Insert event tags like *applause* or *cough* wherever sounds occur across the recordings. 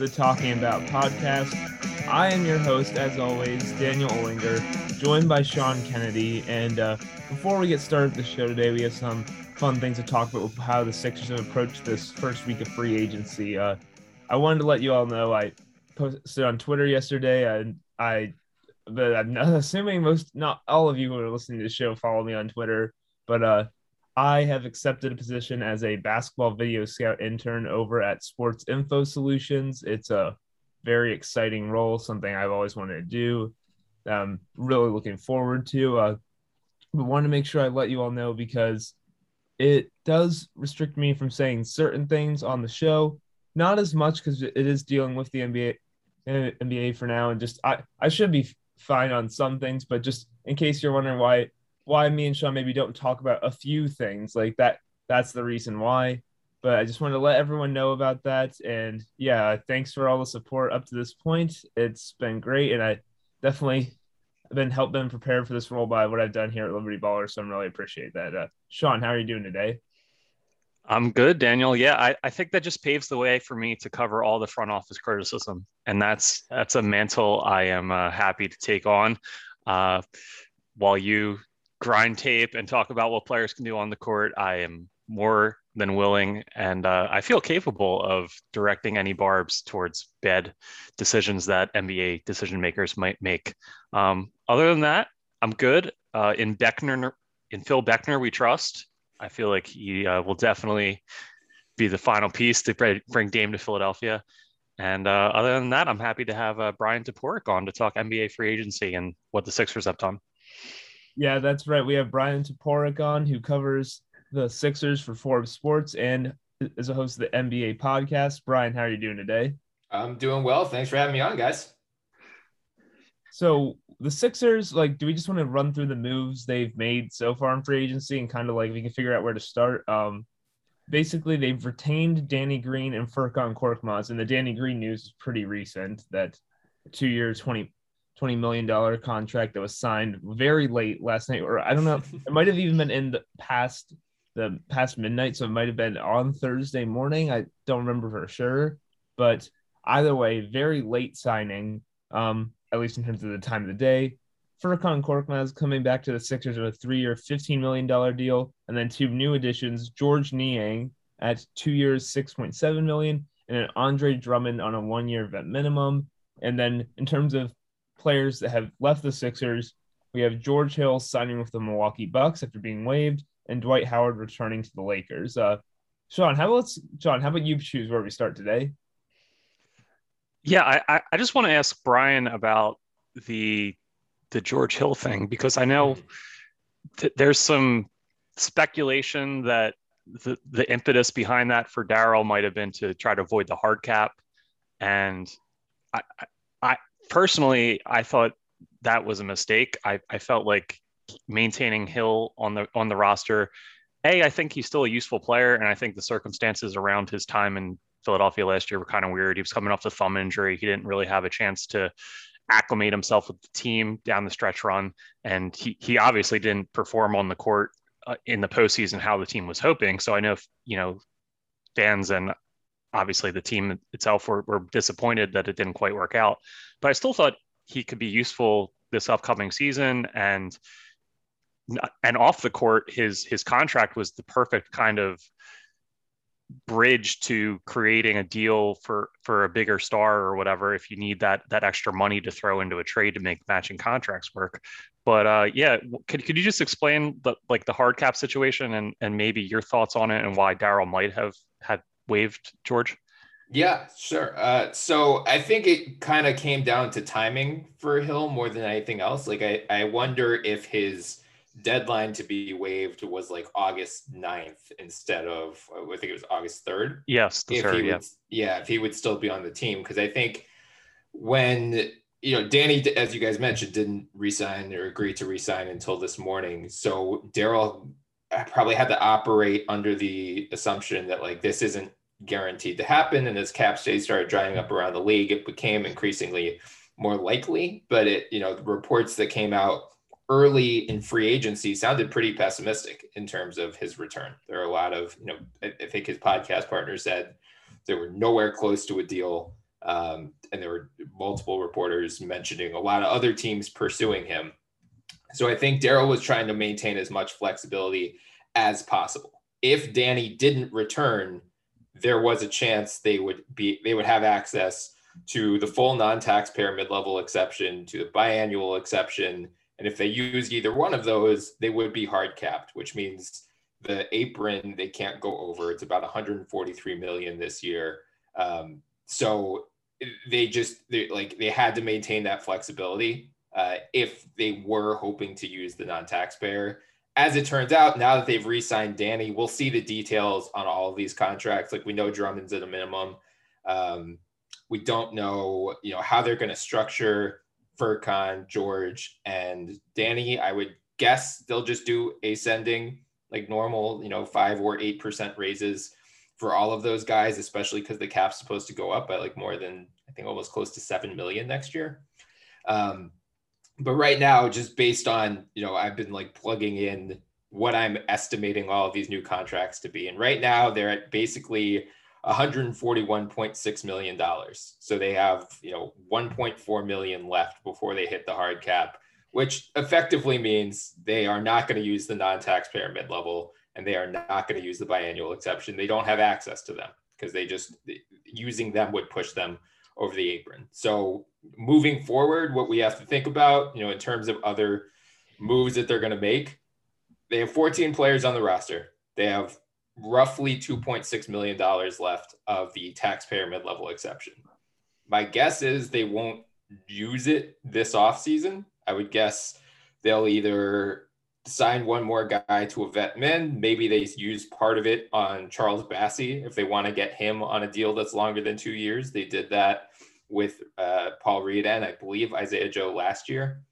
the Talking About podcast. I am your host, as always, Daniel Olinger, joined by Sean Kennedy. And uh, before we get started the show today, we have some fun things to talk about with how the Sixers have approached this first week of free agency. Uh, I wanted to let you all know I posted on Twitter yesterday, and I, but I'm *laughs* assuming most, not all of you who are listening to the show follow me on Twitter, but uh, I have accepted a position as a basketball video scout intern over at Sports Info Solutions. It's a very exciting role, something I've always wanted to do. I'm really looking forward to. Uh, want to make sure I let you all know because it does restrict me from saying certain things on the show. Not as much because it is dealing with the NBA NBA for now, and just I I should be fine on some things, but just in case you're wondering why why me and Sean maybe don't talk about a few things like that. That's the reason why. But I just wanted to let everyone know about that. And yeah, thanks for all the support up to this point. It's been great, and I definitely have been helped been prepared for this role by what I've done here at Liberty Baller. So I'm really appreciate that. Uh, Sean, how are you doing today? I'm good, Daniel. Yeah, I, I think that just paves the way for me to cover all the front office criticism, and that's that's a mantle I am uh, happy to take on. Uh, while you grind tape and talk about what players can do on the court, I am more than willing and uh, I feel capable of directing any barbs towards bad decisions that NBA decision makers might make. Um, other than that, I'm good. Uh, in Beckner, in Phil Beckner, we trust. I feel like he uh, will definitely be the final piece to bring Dame to Philadelphia. And uh, other than that, I'm happy to have uh, Brian Toporek on to talk NBA free agency and what the Sixers have done. Yeah, that's right. We have Brian Toporek on who covers the Sixers for Forbes Sports and is a host of the NBA podcast. Brian, how are you doing today? I'm doing well. Thanks for having me on, guys. So the Sixers, like, do we just want to run through the moves they've made so far in free agency and kind of like we can figure out where to start? Um, basically, they've retained Danny Green and Furkan Korkmaz, and the Danny Green news is pretty recent. That two year, 20, $20 million contract that was signed very late last night, or I don't know, *laughs* it might have even been in the past the past midnight, so it might have been on Thursday morning. I don't remember for sure, but either way, very late signing, um, at least in terms of the time of the day. Furkan Korkmaz coming back to the Sixers with a three-year, $15 million deal, and then two new additions, Georges Niang at two years, 6.7 million, and then Andre Drummond on a one-year vet minimum. And then in terms of players that have left the Sixers. We have George Hill signing with the Milwaukee Bucks after being waived, and Dwight Howard returning to the Lakers. Uh, Sean, how about Sean? How about you choose where we start today? Yeah, I, I just want to ask Brian about the the George Hill thing because I know th- there's some speculation that the, the impetus behind that for Daryl might have been to try to avoid the hard cap, and I, I personally, I thought that was a mistake. I, I felt like maintaining Hill on the on the roster. A, I think he's still a useful player, and I think the circumstances around his time in Philadelphia last year were kind of weird. He was coming off the thumb injury. He didn't really have a chance to acclimate himself with the team down the stretch run, and he he obviously didn't perform on the court uh, in the postseason how the team was hoping. So I know if, you know fans and obviously the team itself were, were disappointed that it didn't quite work out. But I still thought he could be useful this upcoming season and and off the court his his contract was the perfect kind of bridge to creating a deal for for a bigger star or whatever if you need that that extra money to throw into a trade to make matching contracts work but uh, yeah, could, could you just explain the like the hard cap situation and and maybe your thoughts on it and why Daryl might have had waived George? Yeah, sure. Uh, so I think it kind of came down to timing for Hill more than anything else. Like I, I wonder if his deadline to be waived was like August 9th instead of I think it was August 3rd. Yes, if third, he yeah. would, yeah, if he would still be on the team because I think when you know Danny, as you guys mentioned, didn't resign or agree to resign until this morning. So Daryl probably had to operate under the assumption that like this isn't guaranteed to happen. And as cap space started drying up around the league, it became increasingly more likely. But it, you know, the reports that came out early in free agency sounded pretty pessimistic in terms of his return. There are a lot of, you know, I, I think his podcast partner said they were nowhere close to a deal. Um, and there were multiple reporters mentioning a lot of other teams pursuing him. So I think Daryl was trying to maintain as much flexibility as possible. If Danny didn't return, there was a chance they would be they would have access to the full non-taxpayer mid-level exception, to the biannual exception, and if they use either one of those, they would be hard capped, which means the apron they can't go over. It's about 143 million this year. Um, so they just they, like they had to maintain that flexibility uh, if they were hoping to use the non-taxpayer as it turns out, now that they've re-signed Danny, we'll see the details on all of these contracts. Like we know Drummond's at a minimum. Um, we don't know, you know, how they're going to structure Furkan, George, and Danny. I would guess they'll just do ascending, like normal, you know, five or eight percent raises for all of those guys, especially because the cap's supposed to go up by like more than I think almost close to seven million next year. Um, but right now, just based on, you know, I've been like plugging in what I'm estimating all of these new contracts to be. And right now they're at basically $141.6 million. So they have, you know, 1.4 million left before they hit the hard cap, which effectively means they are not going to use the non-taxpayer mid-level and they are not going to use the biannual exception. They don't have access to them because they just using them would push them over the apron. So moving forward, what we have to think about, you know, in terms of other moves that they're going to make, they have 14 players on the roster. They have roughly $2.6 million left of the taxpayer mid-level exception. My guess is they won't use it this offseason. I would guess they'll either sign one more guy to a vet min. Maybe they use part of it on Charles Bassey if they want to get him on a deal that's longer than two years. They did that with uh, Paul Reed and I believe Isaiah Joe last year.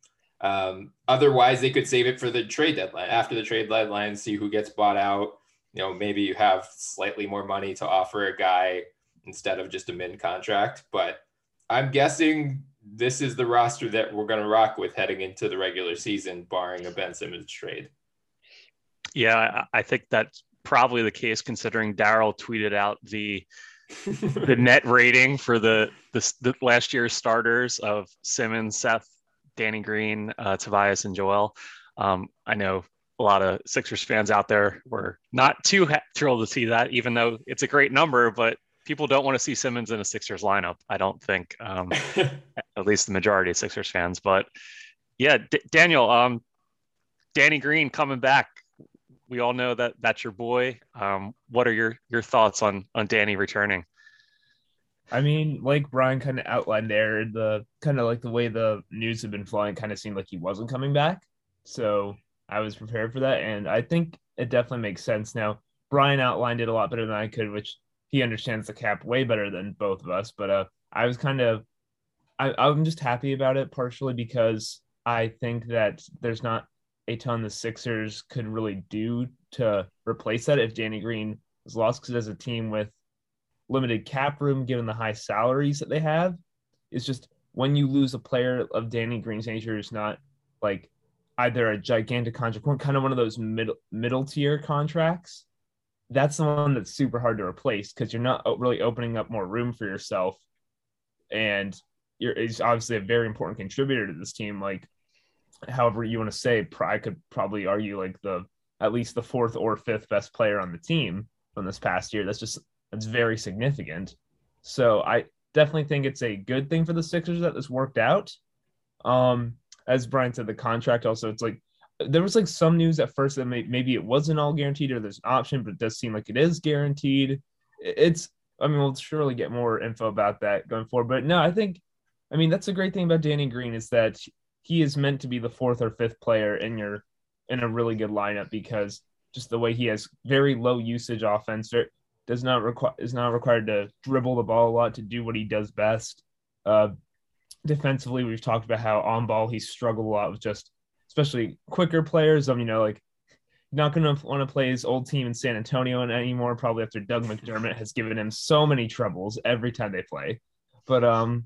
Um, otherwise, they could save it for the trade deadline. After the trade deadline, see who gets bought out. You know, maybe you have slightly more money to offer a guy instead of just a min contract. But I'm guessing this is the roster that we're going to rock with heading into the regular season, barring a Ben Simmons trade. Yeah, I think that's probably the case considering Daryl tweeted out the *laughs* the net rating for the, the, the last year's starters of Simmons, Seth, Danny Green, uh, Tobias, and Joel. Um, I know a lot of Sixers fans out there were not too ha- thrilled to see that, even though it's a great number, but people don't want to see Simmons in a Sixers lineup. I don't think, um, *laughs* at least the majority of Sixers fans. But yeah, D- Daniel, um, Danny Green coming back. We all know that that's your boy. Um, what are your your thoughts on on Danny returning? I mean, like Brian kind of outlined there, the kind of like the way the news had been flowing kind of seemed like he wasn't coming back. So I was prepared for that. And I think it definitely makes sense. Now, Brian outlined it a lot better than I could, which he understands the cap way better than both of us. But uh, I was kind of, I, I'm just happy about it partially because I think that there's not a ton the Sixers could really do to replace that if Danny Green is lost. Because as a team with limited cap room, given the high salaries that they have, it's just when you lose a player of Danny Green's nature, it's not like either a gigantic contract kind of one of those middle middle tier contracts. That's the one that's super hard to replace because you're not really opening up more room for yourself, and you're is obviously a very important contributor to this team. Like however you want to say, I could probably argue like the at least the fourth or fifth best player on the team from this past year. That's just that's very significant. So I definitely think it's a good thing for the Sixers that this worked out. Um, as Brian said, the contract also, it's like there was like some news at first that may, maybe it wasn't all guaranteed or there's an option, but it does seem like it is guaranteed. It's, I mean, we'll surely get more info about that going forward. But no, I think, I mean, that's a great thing about Danny Green is that he is meant to be the fourth or fifth player in your in a really good lineup because just the way he has very low usage offense, does not require is not required to dribble the ball a lot to do what he does best. Uh, defensively, we've talked about how on ball he struggled a lot with just especially quicker players. Um, you know, like not going to want to play his old team in San Antonio anymore. Probably after Doug McDermott has given him so many troubles every time they play. But um,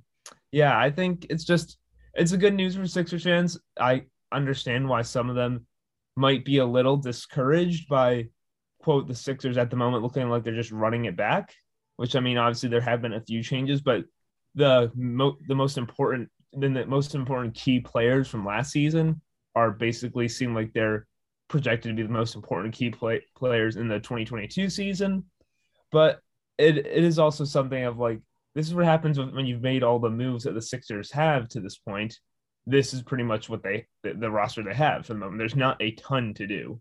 yeah, I think it's just it's a good news for Sixers fans. I understand why some of them might be a little discouraged by quote the Sixers at the moment looking like they're just running it back, which I mean obviously there have been a few changes, but the mo- the most important then the most important key players from last season are basically seem like they're projected to be the most important key play- players in the 2022 season. But it, it is also something of like this is what happens when you've made all the moves that the Sixers have to this point. This is pretty much what they the, the roster they have for the moment. There's not a ton to do.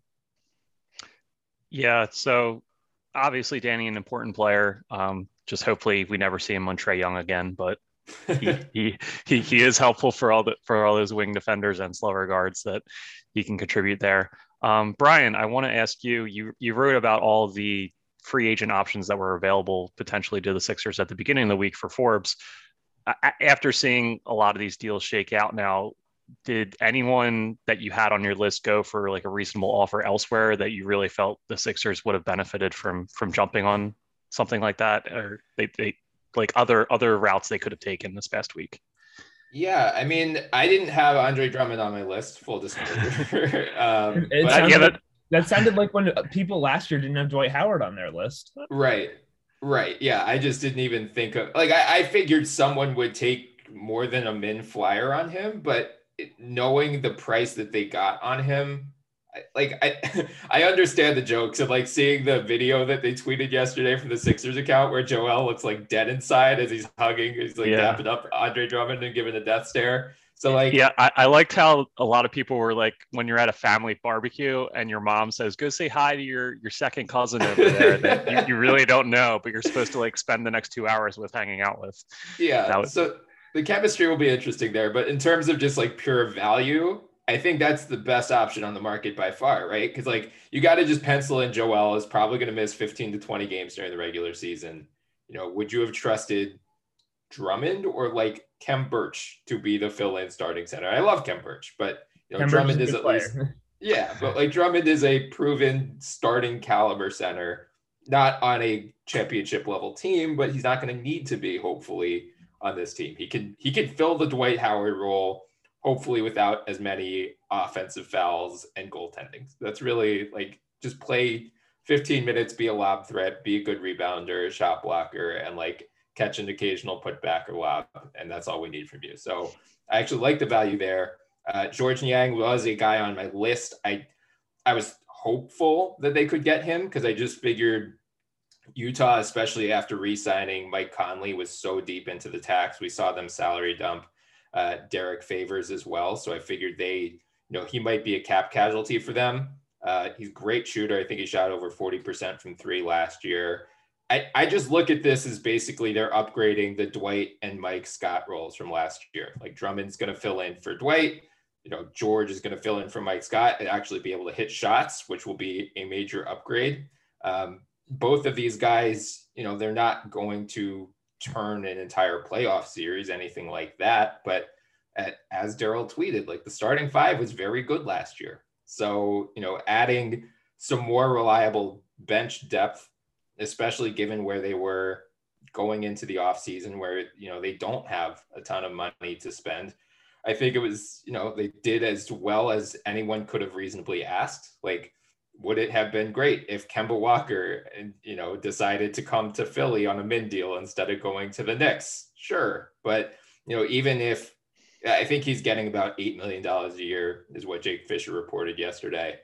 Yeah, so obviously Danny an important player. Um, just hopefully we never see him on Trae Young again, but he, *laughs* he, he he is helpful for all the for all those wing defenders and slower guards that he can contribute there. Um, Brian, I want to ask you. You you wrote about all the free agent options that were available potentially to the Sixers at the beginning of the week for Forbes. After seeing a lot of these deals shake out now, did anyone that you had on your list go for like a reasonable offer elsewhere that you really felt the Sixers would have benefited from from jumping on something like that, or they, they like other other routes they could have taken this past week? Yeah, I mean, I didn't have Andre Drummond on my list. Full disclosure. *laughs* um, it but, yeah, that, that sounded like when uh, people last year didn't have Dwight Howard on their list. Right. Right. Yeah. I just didn't even think of like I, I figured someone would take more than a min flyer on him, but knowing the price that they got on him, I, like I *laughs* I understand the jokes and like seeing the video that they tweeted yesterday from the Sixers account where Joel looks like dead inside as he's hugging, he's like yeah. dapping up Andre Drummond and giving a death stare. So like yeah, I, I, liked how a lot of people were like when you're at a family barbecue and your mom says, "Go say hi to your your second cousin over there that you, you, *laughs* really don't know, but you're supposed to like spend the next two hours with hanging out with." Yeah. Was, so the chemistry will be interesting there. But in terms of just like pure value, I think that's the best option on the market by far, right? Because like you got to just pencil in Joel is probably going to miss 15 to 20 games during the regular season. You know, would you have trusted Drummond or like Khem Birch to be the fill-in starting center? I love Khem Birch, but you know, Drummond is, is at player. least *laughs* yeah, but like Drummond is a proven starting caliber center, not on a championship level team, but he's not going to need to be, hopefully on this team. He can he can fill the Dwight Howard role, hopefully without as many offensive fouls and goaltending. That's really like just play 15 minutes, be a lob threat, be a good rebounder, shot blocker, and like catch an occasional putback or lob, and that's all we need from you. So I actually like the value there. Uh, Georges Niang was a guy on my list. I I was hopeful that they could get him because I just figured Utah, especially after re-signing Mike Conley, was so deep into the tax. We saw them salary dump uh, Derrick Favors as well. So I figured they, you know, he might be a cap casualty for them. Uh, he's a great shooter. I think he shot over 40% from three last year. I, I just look at this as basically they're upgrading the Dwight and Mike Scott roles from last year. Like Drummond's going to fill in for Dwight. You know, George is going to fill in for Mike Scott and actually be able to hit shots, which will be a major upgrade. Um, both of these guys, you know, they're not going to turn an entire playoff series, anything like that. But at, as Daryl tweeted, like the starting five was very good last year. So, you know, adding some more reliable bench depth, especially given where they were going into the offseason, where, you know, they don't have a ton of money to spend. I think it was, you know, they did as well as anyone could have reasonably asked. Like, would it have been great if Kemba Walker you know decided to come to Philly on a min deal instead of going to the Knicks? Sure, but you know even if I think he's getting about eight million dollars a year is what Jake Fisher reported yesterday.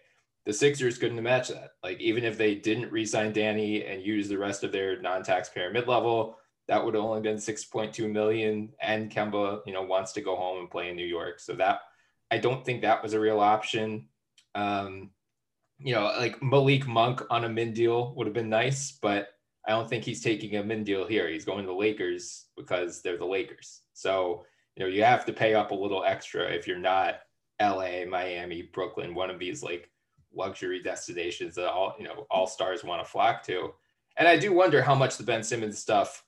The Sixers couldn't match that. Like even if they didn't re-sign Danny and use the rest of their non-taxpayer mid-level, that would have only been 6.2 million. And Kemba, you know, wants to go home and play in New York. So that I don't think that was a real option. Um, you know, like Malik Monk on a min deal would have been nice, but I don't think he's taking a min deal here. He's going to the Lakers because they're the Lakers. So, you know, you have to pay up a little extra if you're not LA, Miami, Brooklyn, one of these like luxury destinations that all, you know, all stars want to flock to. And I do wonder how much the Ben Simmons stuff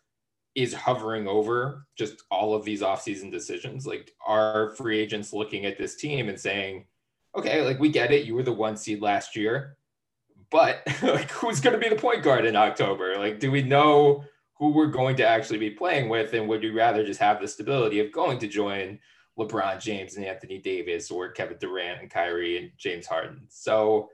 is hovering over just all of these offseason decisions. Like, are free agents looking at this team and saying, okay, like we get it. You were the one seed last year, but *laughs* like who's going to be the point guard in October? Like, do we know who we're going to actually be playing with? And would you rather just have the stability of going to join LeBron James and Anthony Davis or Kevin Durant and Kyrie and James Harden? So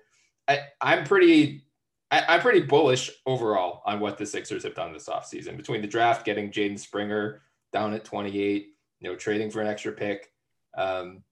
I, I'm pretty. I, am pretty bullish overall on what the Sixers have done this offseason between the draft, getting Jaden Springer down at 28, you know, trading for an extra pick. Um,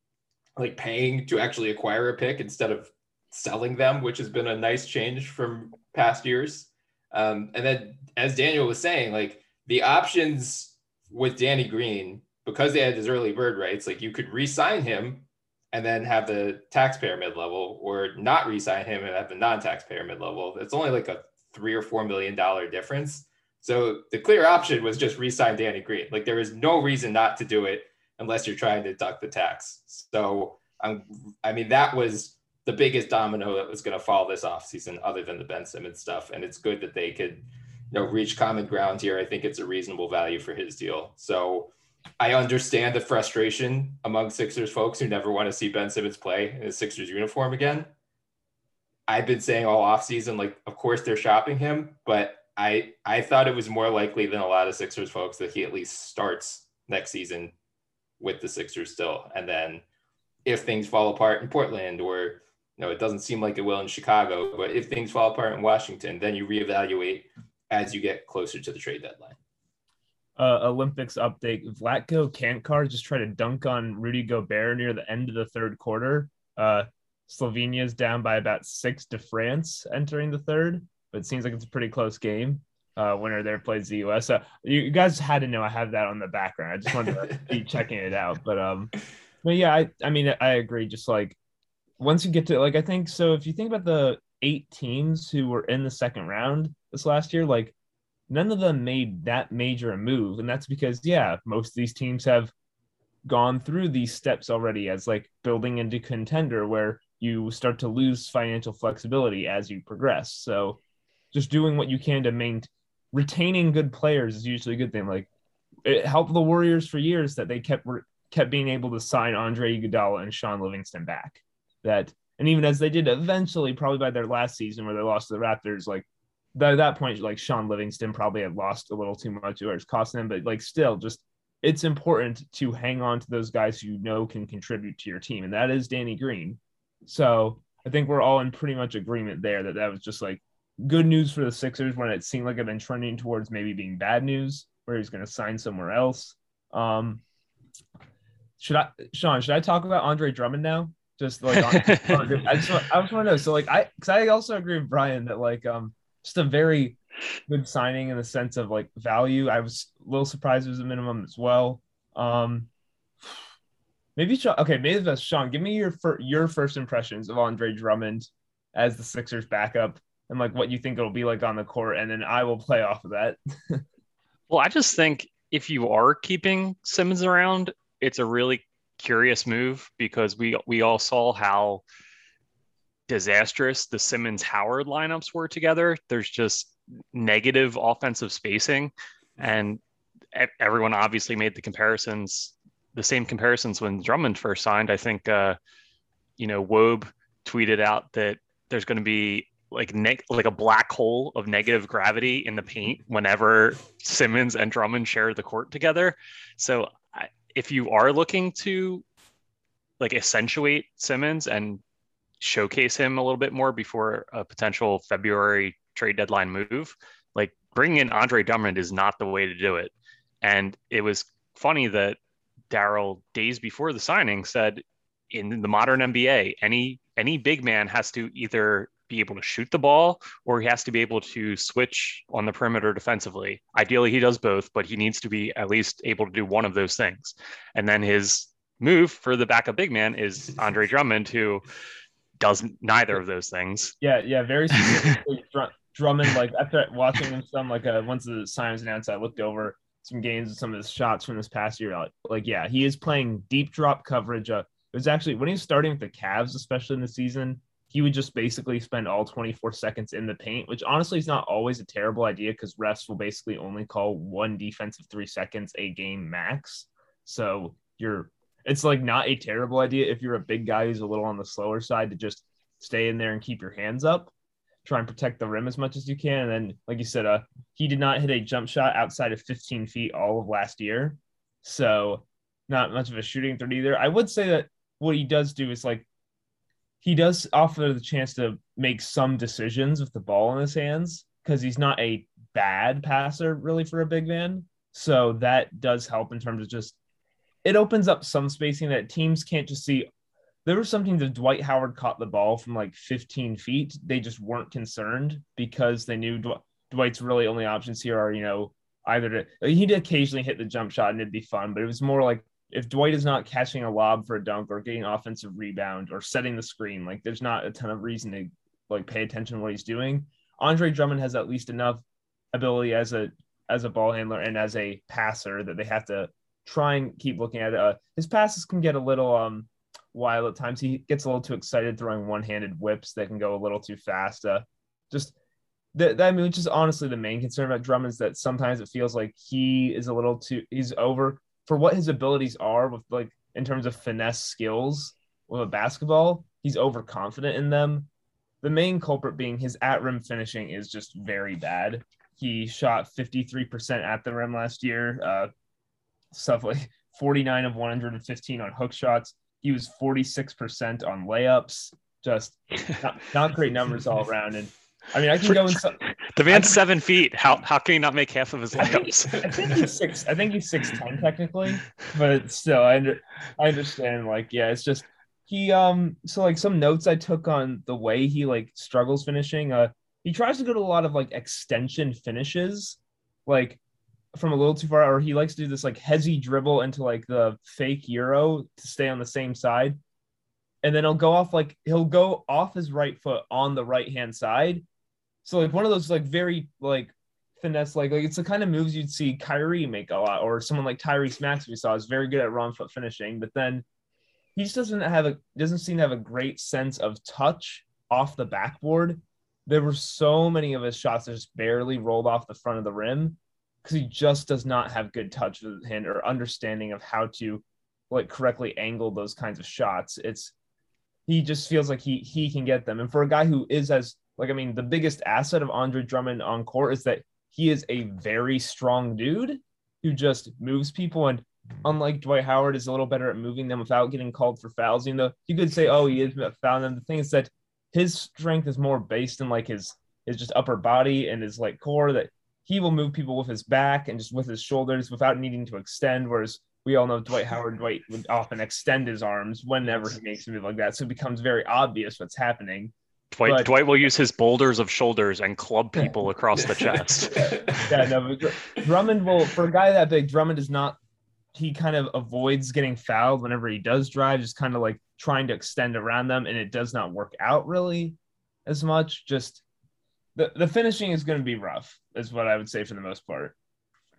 like paying to actually acquire a pick instead of selling them, which has been a nice change from past years. Um, and then, as Daniel was saying, like the options with Danny Green, because they had his early bird rights, like you could re-sign him and then have the taxpayer mid-level, or not re-sign him and have the non-taxpayer mid-level. It's only like a three or four million dollar difference. So the clear option was just re-sign Danny Green. Like there is no reason not to do it unless you're trying to duck the tax. So I'm, I mean, that was the biggest domino that was going to fall this offseason, other than the Ben Simmons stuff. And it's good that they could, you know, reach common ground here. I think it's a reasonable value for his deal. So I understand the frustration among Sixers folks who never want to see Ben Simmons play in a Sixers uniform again. I've been saying all offseason, like, of course they're shopping him, but I I thought it was more likely than a lot of Sixers folks that he at least starts next season with the Sixers still. And then if things fall apart in Portland or you know, it doesn't seem like it will in Chicago, but if things fall apart in Washington, then you reevaluate as you get closer to the trade deadline. Uh, Olympics update: Vlatko Cancar just tried to dunk on Rudy Gobert near the end of the third quarter. Uh, Slovenia is down by about six to France entering the third, but it seems like it's a pretty close game uh, winner there plays the U.S. So you guys had to know I have that on the background. I just wanted to *laughs* be checking it out. But um, but yeah, I I mean I agree. Just like once you get to like I think so. If you think about the eight teams who were in the second round this last year, like none of them made that major a move, and that's because yeah, most of these teams have gone through these steps already as like building into contender where you start to lose financial flexibility as you progress. So just doing what you can to maintain retaining good players is usually a good thing. Like it helped the Warriors for years that they kept kept being able to sign Andre Iguodala and Shaun Livingston back. That and even as they did eventually, probably by their last season where they lost to the Raptors, like by that point, like Shaun Livingston probably had lost a little too much, or it's costing him, But like still, just it's important to hang on to those guys who you know can contribute to your team, and that is Danny Green. So I think we're all in pretty much agreement there that that was just like good news for the Sixers when it seemed like it had been trending towards maybe being bad news, where he's going to sign somewhere else. Um, should I, Sean? Should I talk about Andre Drummond now? Just like, on, *laughs* I just, I just want to know. So, like, I, because I also agree with Brian that like, um, just a very good signing in the sense of like value. I was a little surprised it was a minimum as well. Um, maybe Sean. Okay, maybe that's Sean. Give me your fir- your first impressions of Andre Drummond as the Sixers backup and like what you think it'll be like on the court, and then I will play off of that. *laughs* well, I just think if you are keeping Simmons around, it's a really curious move because we we all saw how disastrous the Simmons Howard lineups were together. There's just negative offensive spacing, and everyone obviously made the comparisons, the same comparisons when Drummond first signed. I think, uh, you know, Wobe tweeted out that there's going to be like ne- like a black hole of negative gravity in the paint whenever Simmons and Drummond share the court together. So if you are looking to like accentuate Simmons and showcase him a little bit more before a potential February trade deadline move, like bringing in Andre Drummond is not the way to do it. And it was funny that Daryl days before the signing said in the modern NBA, any any big man has to either be able to shoot the ball or he has to be able to switch on the perimeter defensively. Ideally, he does both, but he needs to be at least able to do one of those things. And then his move for the backup big man is Andre Drummond, who does neither of those things. Yeah, yeah, very *laughs* specifically Drummond. Like after watching him some, like uh, once the signs announced, I looked over some games and some of his shots from this past year. Like, like yeah, he is playing deep drop coverage. Uh, it was actually when he was starting with the Cavs, especially in the season, he would just basically spend all 24 seconds in the paint, which honestly is not always a terrible idea because refs will basically only call one defensive three seconds a game max. So you're it's like not a terrible idea if you're a big guy who's a little on the slower side to just stay in there and keep your hands up, try and protect the rim as much as you can. And then, like you said, uh, he did not hit a jump shot outside of 15 feet all of last year. So not much of a shooting threat either. I would say that what he does do is like he does offer the chance to make some decisions with the ball in his hands because he's not a bad passer really for a big man. So that does help in terms of just it opens up some spacing that teams can't just see. There were some teams if Dwight Howard caught the ball from like 15 feet, they just weren't concerned because they knew Dw- Dwight's really only options here are, you know, either to he'd occasionally hit the jump shot and it'd be fun, but it was more like if Dwight is not catching a lob for a dunk or getting offensive rebound or setting the screen, like there's not a ton of reason to like pay attention to what he's doing. Andre Drummond has at least enough ability as a as a ball handler and as a passer that they have to try and keep looking at it. Uh, his passes can get a little um wild at times. He gets a little too excited throwing one-handed whips that can go a little too fast. Uh, just that, I mean, which is honestly the main concern about Drummond is that sometimes it feels like he is a little too he's over for what his abilities are with like in terms of finesse skills with a basketball. He's overconfident in them. The main culprit being his at rim finishing is just very bad. He shot 53% at the rim last year. Uh, stuff like *laughs* 49 of 115 on hook shots. He was 46% on layups. Just not, not great numbers all around. And I mean, I can go in. Some, *laughs* the man's seven feet. How how can he not make half of his layups? I think, I think he's six. I think he's six ten technically, *laughs* but still, I under, I understand. Like, yeah, it's just he. Um. So like some notes I took on the way he like struggles finishing. Uh, he tries to go to a lot of like extension finishes, like from a little too far, or he likes to do this like hezzy dribble into like the fake euro to stay on the same side. And then he'll go off like he'll go off his right foot on the right hand side. So like one of those like very like finesse, like like it's the kind of moves you'd see Kyrie make a lot, or someone like Tyrese Maxey we saw is very good at wrong foot finishing, but then he just doesn't have a doesn't seem to have a great sense of touch off the backboard. There were so many of his shots that just barely rolled off the front of the rim because he just does not have good touch with his hand or understanding of how to like correctly angle those kinds of shots. It's he just feels like he he can get them. And for a guy who is as like I mean the biggest asset of Andre Drummond on court is that he is a very strong dude who just moves people and unlike Dwight Howard is a little better at moving them without getting called for fouls. You know, you could say, oh, he is fouling them. The thing is that his strength is more based in like his his just upper body and his like core that he will move people with his back and just with his shoulders without needing to extend. Whereas we all know Dwight Howard, Dwight would often extend his arms whenever he makes a move like that. So it becomes very obvious what's happening. Dwight, but, Dwight will use his boulders of shoulders and club people across the chest. *laughs* yeah, no, Drummond will, for a guy that big, Drummond is not, he kind of avoids getting fouled whenever he does drive, just kind of like trying to extend around them. And it does not work out really as much. Just the, the finishing is going to be rough, is what I would say for the most part.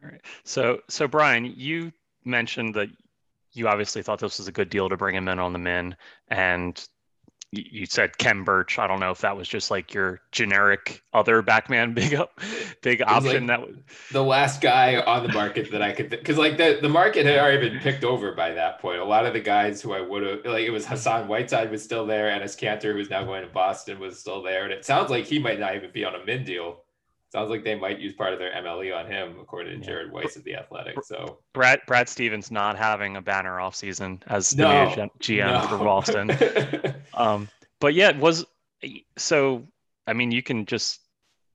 All right. So, so Brian, you mentioned that you obviously thought this was a good deal to bring him in on the min, and you said Khem Birch. I don't know if that was just like your generic other backman *laughs* big up, big option. Like that was the last guy on the market that I could, because like the, the market had already been picked over by that point. A lot of the guys who I would have, like it was Hassan Whiteside was still there, and Kanter, who was now going to Boston, was still there, and it sounds like he might not even be on a min deal. Sounds like they might use part of their MLE on him, according to Jared Weiss of the Athletic. So Brad Brad Stevens not having a banner off season as the no, GM no. for Boston. *laughs* um, but yeah, it was so. I mean, you can just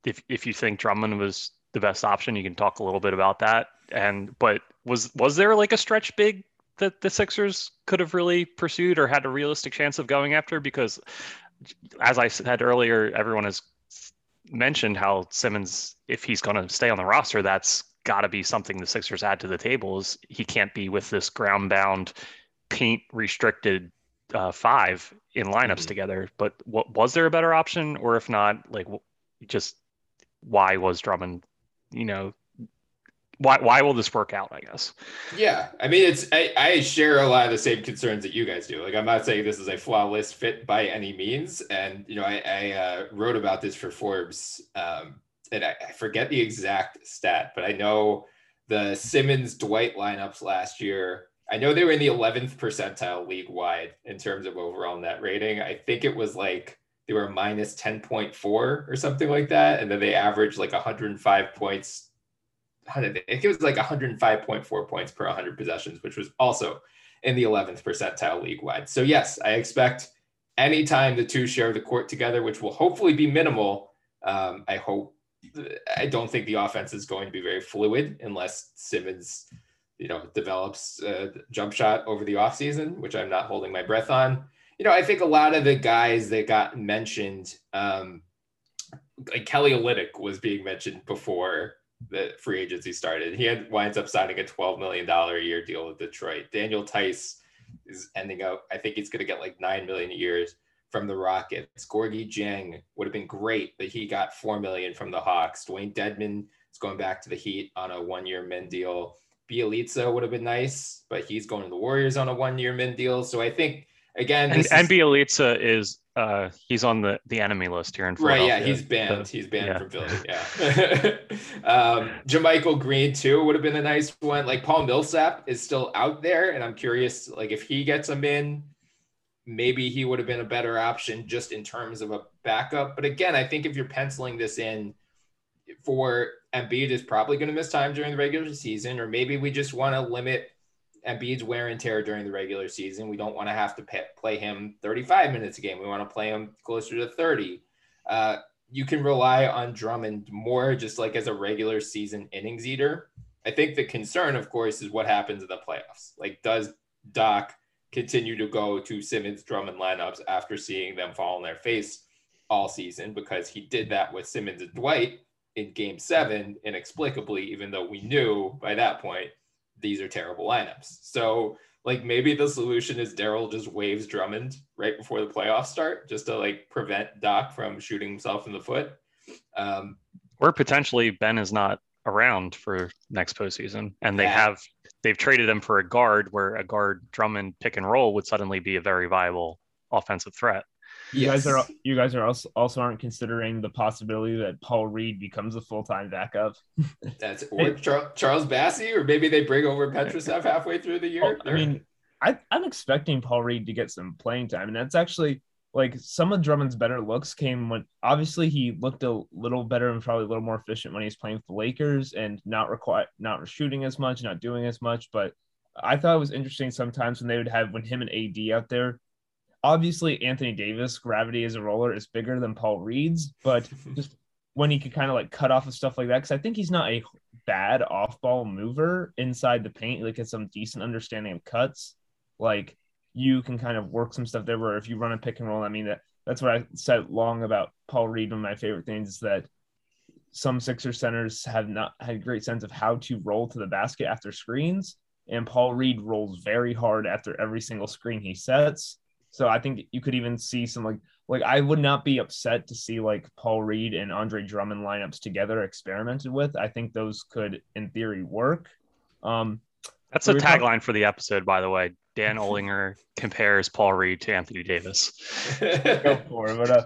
if if you think Drummond was the best option, you can talk a little bit about that. And but was was there like a stretch big that the Sixers could have really pursued or had a realistic chance of going after? Because as I said earlier, everyone has mentioned how Simmons, if he's going to stay on the roster, that's got to be something the Sixers add to the table. Is he can't be with this ground bound paint restricted uh, five in lineups mm-hmm. together. But what was there a better option, or if not, like just why was Drummond, you know, why why will this work out? I guess. Yeah, I mean, it's I, I share a lot of the same concerns that you guys do. Like, I'm not saying this is a flawless fit by any means, and you know, I, I uh, wrote about this for Forbes, um, and I, I forget the exact stat, but I know the Simmons Dwight lineups last year. I know they were in the 11th percentile league wide in terms of overall net rating. I think it was like they were minus 10.4 or something like that. And then they averaged like 105 points I think it was like 105.4 points per 100 possessions, which was also in the 11th percentile league wide. So yes, I expect anytime the two share the court together, which will hopefully be minimal. Um, I hope. I don't think the offense is going to be very fluid unless Simmons, you know, develops a jump shot over the offseason, which I'm not holding my breath on. You know, I think a lot of the guys that got mentioned, um, like Kelly Olynyk was being mentioned before the free agency started. He had, winds up signing a $12 million a year deal with Detroit. Daniel Theis is ending up, I think he's going to get like 9 million a year from the Rockets. Gorgui Dieng would have been great, but he got 4 million from the Hawks. Dewayne Dedmon is going back to the Heat on a one year min deal. Bjelica would have been nice, but he's going to the Warriors on a one year min deal. So I think, again, and, and Bjelica is uh, he's on the the enemy list here in. Right, yeah, he's banned. he's banned yeah. from Philly. Yeah. *laughs* um, JaMychal Green too would have been a nice one. Like Paul Millsap is still out there, and I'm curious, like if he gets him in, maybe he would have been a better option just in terms of a backup. But again, I think if you're penciling this in for Embiid is probably going to miss time during the regular season, or maybe we just want to limit Embiid's wear and tear during the regular season. We don't want to have to pay, play him 35 minutes a game. We want to play him closer to 30. Uh, you can rely on Drummond more just like as a regular season innings eater. I think the concern, of course, is what happens in the playoffs. Like, does Doc continue to go to Simmons Drummond lineups after seeing them fall on their face all season? Because he did that with Simmons and Dwight in game seven, inexplicably, even though we knew by that point these are terrible lineups. So like maybe the solution is Daryl just waves Drummond right before the playoffs start, just to like prevent Doc from shooting himself in the foot. Um, or potentially Ben is not around for next postseason, and they yeah. have they've traded him for a guard where a guard Drummond pick and roll would suddenly be a very viable offensive threat. You yes. guys are you guys are also, also aren't considering the possibility that Paul Reed becomes a full time backup. *laughs* That's or Charles Bassey, or maybe they bring over Petrusev halfway through the oh, year. I mean, I, I'm expecting Paul Reed to get some playing time, and that's actually like some of Drummond's better looks came when obviously he looked a little better and probably a little more efficient when he's playing for the Lakers and not require not shooting as much, not doing as much. But I thought it was interesting sometimes when they would have when him and AD out there, obviously Anthony Davis gravity as a roller is bigger than Paul Reed's, but *laughs* just when he could kind of like cut off of stuff like that, because I think he's not a bad off ball mover inside the paint. Like has some decent understanding of cuts. Like you can kind of work some stuff there where if you run a pick and roll, I mean that that's what I said long about Paul Reed. One of my favorite things is that some Sixer centers have not had a great sense of how to roll to the basket after screens. And Paul Reed rolls very hard after every single screen he sets. So I think you could even see some like like I would not be upset to see like Paul Reed and Andre Drummond lineups together experimented with. I think those could in theory work. Um that's a tagline for the episode, by the way. Dan *laughs* Olinger compares Paul Reed to Anthony Davis. *laughs* Go for it. But, uh,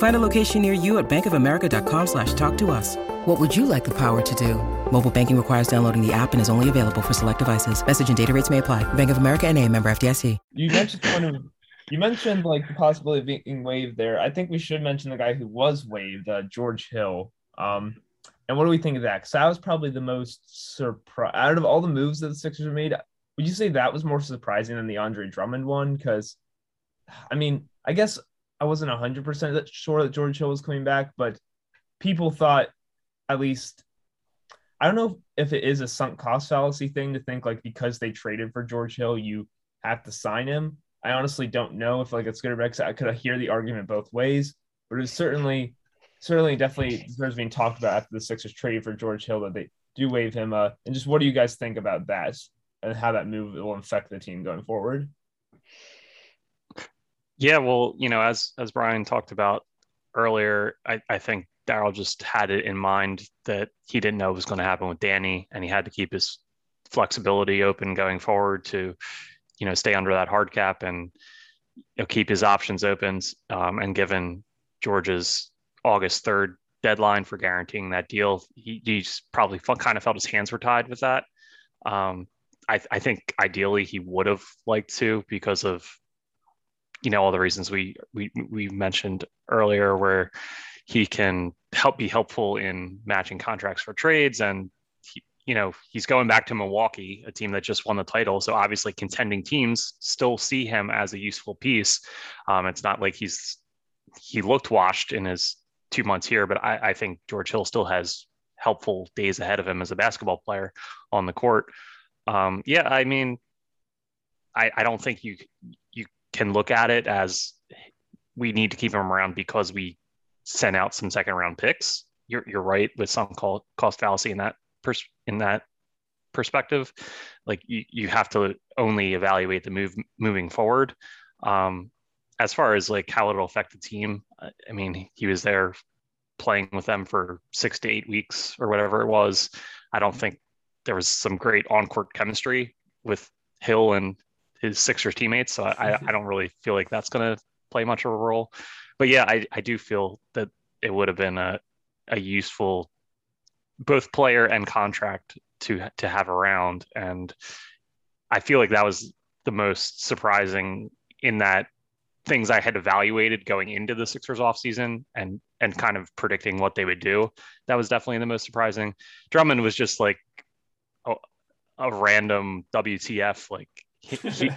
Find a location near you at bankofamerica.com slash talk to us. What would you like the power to do? Mobile banking requires downloading the app and is only available for select devices. Message and data rates may apply. Bank of America and a member FDIC. You mentioned one of you mentioned like the possibility of being waived there. I think we should mention the guy who was waived, uh, George Hill. Um, and what do we think of that? Because that was probably the most surprise out of all the moves that the Sixers made. Would you say that was more surprising than the Andre Drummond one? Because, I mean, I guess I wasn't hundred percent sure that George Hill was coming back, but people thought, at least, I don't know if it is a sunk cost fallacy thing to think like because they traded for George Hill, you have to sign him. I honestly don't know if like it's good or bad. I could hear the argument both ways, but it's certainly, certainly, definitely deserves being talked about after the Sixers trade for George Hill that they do waive him. Uh, and just what do you guys think about that and how that move will affect the team going forward? Yeah, well, you know, as as Brian talked about earlier, I, I think Daryl just had it in mind that he didn't know was going to happen with Danny, and he had to keep his flexibility open going forward to, you know, stay under that hard cap and you know, keep his options open. Um, and given George's August third deadline for guaranteeing that deal, he, he's probably kind of felt his hands were tied with that. Um, I, I think ideally he would have liked to because of you know all the reasons we we we mentioned earlier where he can help be helpful in matching contracts for trades and he, you know he's going back to Milwaukee a team that just won the title. So obviously contending teams still see him as a useful piece. Um, it's not like he's he looked washed in his two months here but I, I think George Hill still has helpful days ahead of him as a basketball player on the court. Um, yeah I mean I, I don't think you you can look at it as we need to keep him around because we sent out some second round picks. You're, you're right with some call, cost fallacy in that pers- in that perspective. Like you, you have to only evaluate the move moving forward. Um, as far as like how it'll affect the team, I mean, he was there playing with them for six to eight weeks or whatever it was. I don't think there was some great on court chemistry with Hill and his Sixers teammates. So I, I mm-hmm. don't really feel like that's going to play much of a role. But yeah, I, I do feel that it would have been a, a useful both player and contract to to have around. And I feel like that was the most surprising in that things I had evaluated going into the Sixers offseason and and kind of predicting what they would do. That was definitely the most surprising. Drummond was just like a, a random WTF like *laughs* he, he,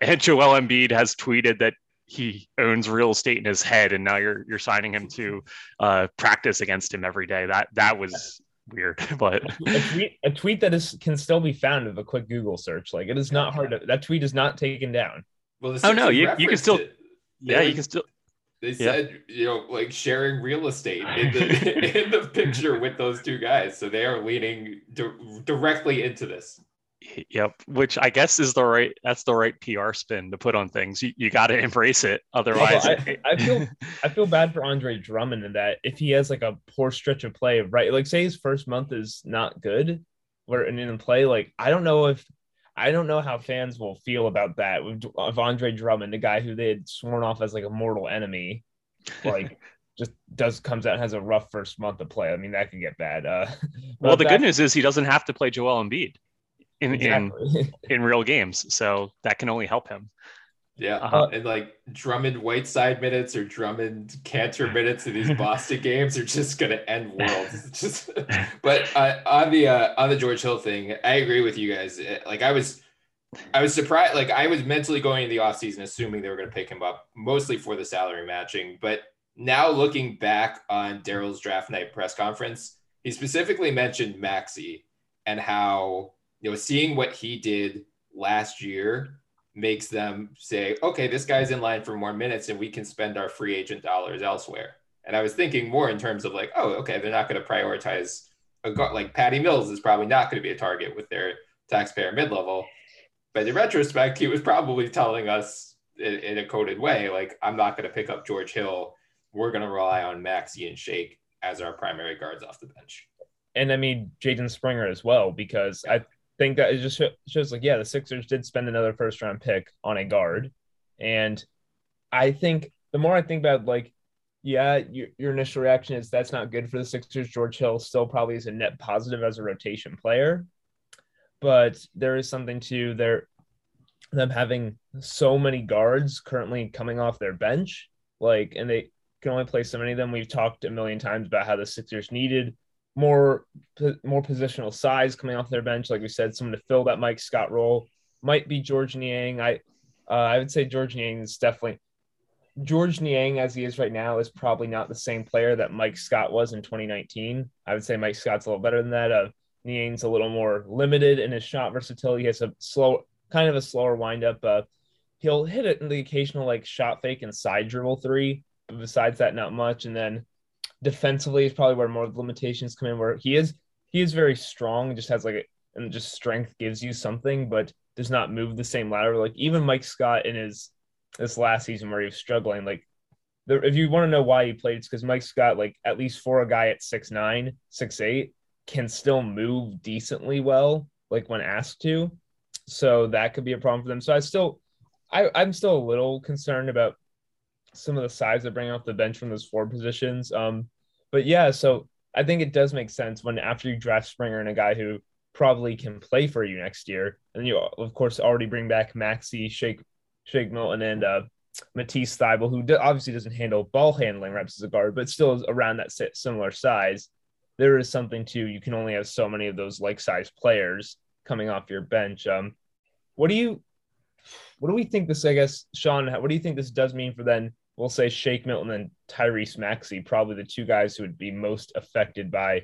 and Joel Embiid has tweeted that he owns real estate in his head, and now you're you're signing him to uh, practice against him every day. That that was weird, *laughs* but a tweet, a tweet that is can still be found with a quick Google search. Like it is not hard to that tweet is not taken down. Well, oh no, you, you can still, it. yeah, you can still. They said, yeah. you know, like sharing real estate in the *laughs* in the picture with those two guys, so they are leaning di- directly into this. Yep, which I guess is the right that's the right PR spin to put on things. You, you got to *laughs* embrace it, otherwise. I, I, feel *laughs* I feel bad for Andre Drummond in that if he has like a poor stretch of play, right? Like say his first month is not good, where and in play, like I don't know if I don't know how fans will feel about that with of Andre Drummond, the guy who they had sworn off as like a mortal enemy, like. *laughs* just does comes out and has a rough first month of play. I mean that can get bad. Uh, well, the good news is he doesn't have to play Joel Embiid in exactly. in *laughs* in real games. So that can only help him. Yeah, uh, and like Drummond Whiteside minutes or Drummond Kanter minutes in these *laughs* Boston games are just gonna end worlds. *laughs* just, but uh, on the uh, on the George Hill thing, I agree with you guys. Like I was, I was surprised. Like I was mentally going into the offseason assuming they were gonna pick him up mostly for the salary matching. But now looking back on Daryl's draft night press conference, he specifically mentioned Maxey and how you know, seeing what he did last year makes them say, okay, this guy's in line for more minutes and we can spend our free agent dollars elsewhere. And I was thinking more in terms of like, oh, okay, they're not going to prioritize a guard like Patty Mills is probably not going to be a target with their taxpayer mid level. But in retrospect, he was probably telling us in, in a coded way, like, I'm not going to pick up George Hill. We're going to rely on Maxey and Shake as our primary guards off the bench. And I mean, Jaden Springer as well, because I think that it just shows like, yeah, the Sixers did spend another first round pick on a guard. And I think the more I think about like, yeah, your, your initial reaction is that's not good for the Sixers. George Hill still probably is a net positive as a rotation player, but there is something to their them having so many guards currently coming off their bench, like, and they can only play so many of them. We've talked a million times about how the Sixers needed more more positional size coming off their bench, like we said, someone to fill that Mike Scott role. Might be Georges Niang. I uh, I would say Georges Niang is definitely Georges Niang, as he is right now, is probably not the same player that Mike Scott was in 2019. I would say Mike Scott's a little better than that. Uh, Niang's a little more limited in his shot versatility. He has a slow, kind of a slower windup. Uh, he'll hit it in the occasional like shot fake and side dribble three, but besides that, not much. And then defensively is probably where more limitations come in. Where he is, he is very strong. Just has like a, and just strength gives you something, but does not move the same ladder. Like even Mike Scott in his this last season where he was struggling. Like, the, if you want to know why he played, it's because Mike Scott, like at least for a guy at six nine, six eight, can still move decently well, like when asked to. So that could be a problem for them. So I still, I, I'm still a little concerned about some of the size they bring off the bench from those four positions. Um, but yeah, so I think it does make sense when after you draft Springer and a guy who probably can play for you next year, and you of course already bring back Maxey, Shake Shake Milton and uh, Matisse Thybulle, who obviously doesn't handle ball handling reps as a guard, but still is around that similar size. There is something to you can only have so many of those like size players coming off your bench. Um, what do you, what do we think this? I guess Sean, what do you think this does mean for then? We'll say Shake Milton and Tyrese Maxey, probably the two guys who would be most affected by,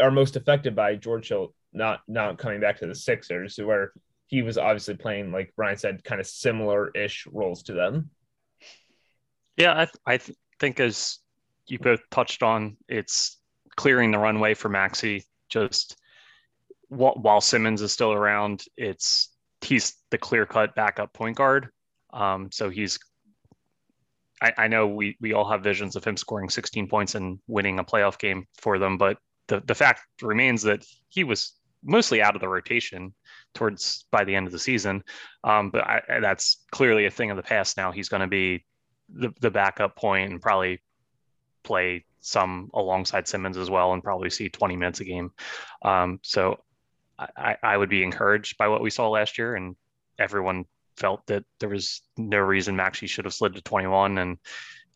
are most affected by George Hill not not coming back to the Sixers, where he was obviously playing, like Brian said, kind of similar ish roles to them. Yeah, I, th- I th- think as you both touched on, it's clearing the runway for Maxey. Just while, while Simmons is still around, it's he's the clear cut backup point guard. Um, so he's I, I, know we we all have visions of him scoring 16 points and winning a playoff game for them, but the the fact remains that he was mostly out of the rotation towards by the end of the season. Um, but I, that's clearly a thing of the past now. He's going to be the, the backup point and probably play some alongside Simmons as well and probably see 20 minutes a game. Um, so I, I would be encouraged by what we saw last year and everyone felt that there was no reason Maxey should have slid to 21 and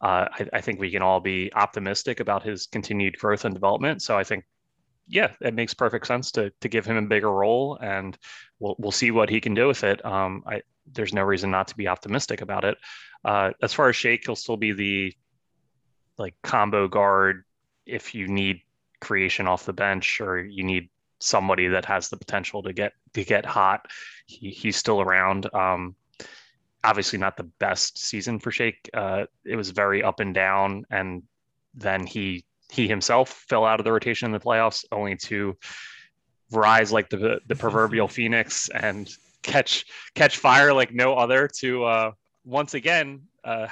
uh, I, I, think we can all be optimistic about his continued growth and development. So I think yeah, it makes perfect sense to to give him a bigger role, and we'll we'll see what he can do with it. Um, I there's no reason not to be optimistic about it. Uh, as far as Shake, he'll still be the like combo guard if you need creation off the bench or you need somebody that has the potential to get to get hot. He, he's still around. Um, obviously, not the best season for Shake. Uh, it was very up and down, and then he he himself fell out of the rotation in the playoffs, only to rise like the the proverbial *laughs* phoenix and catch catch fire like no other to uh, once again uh,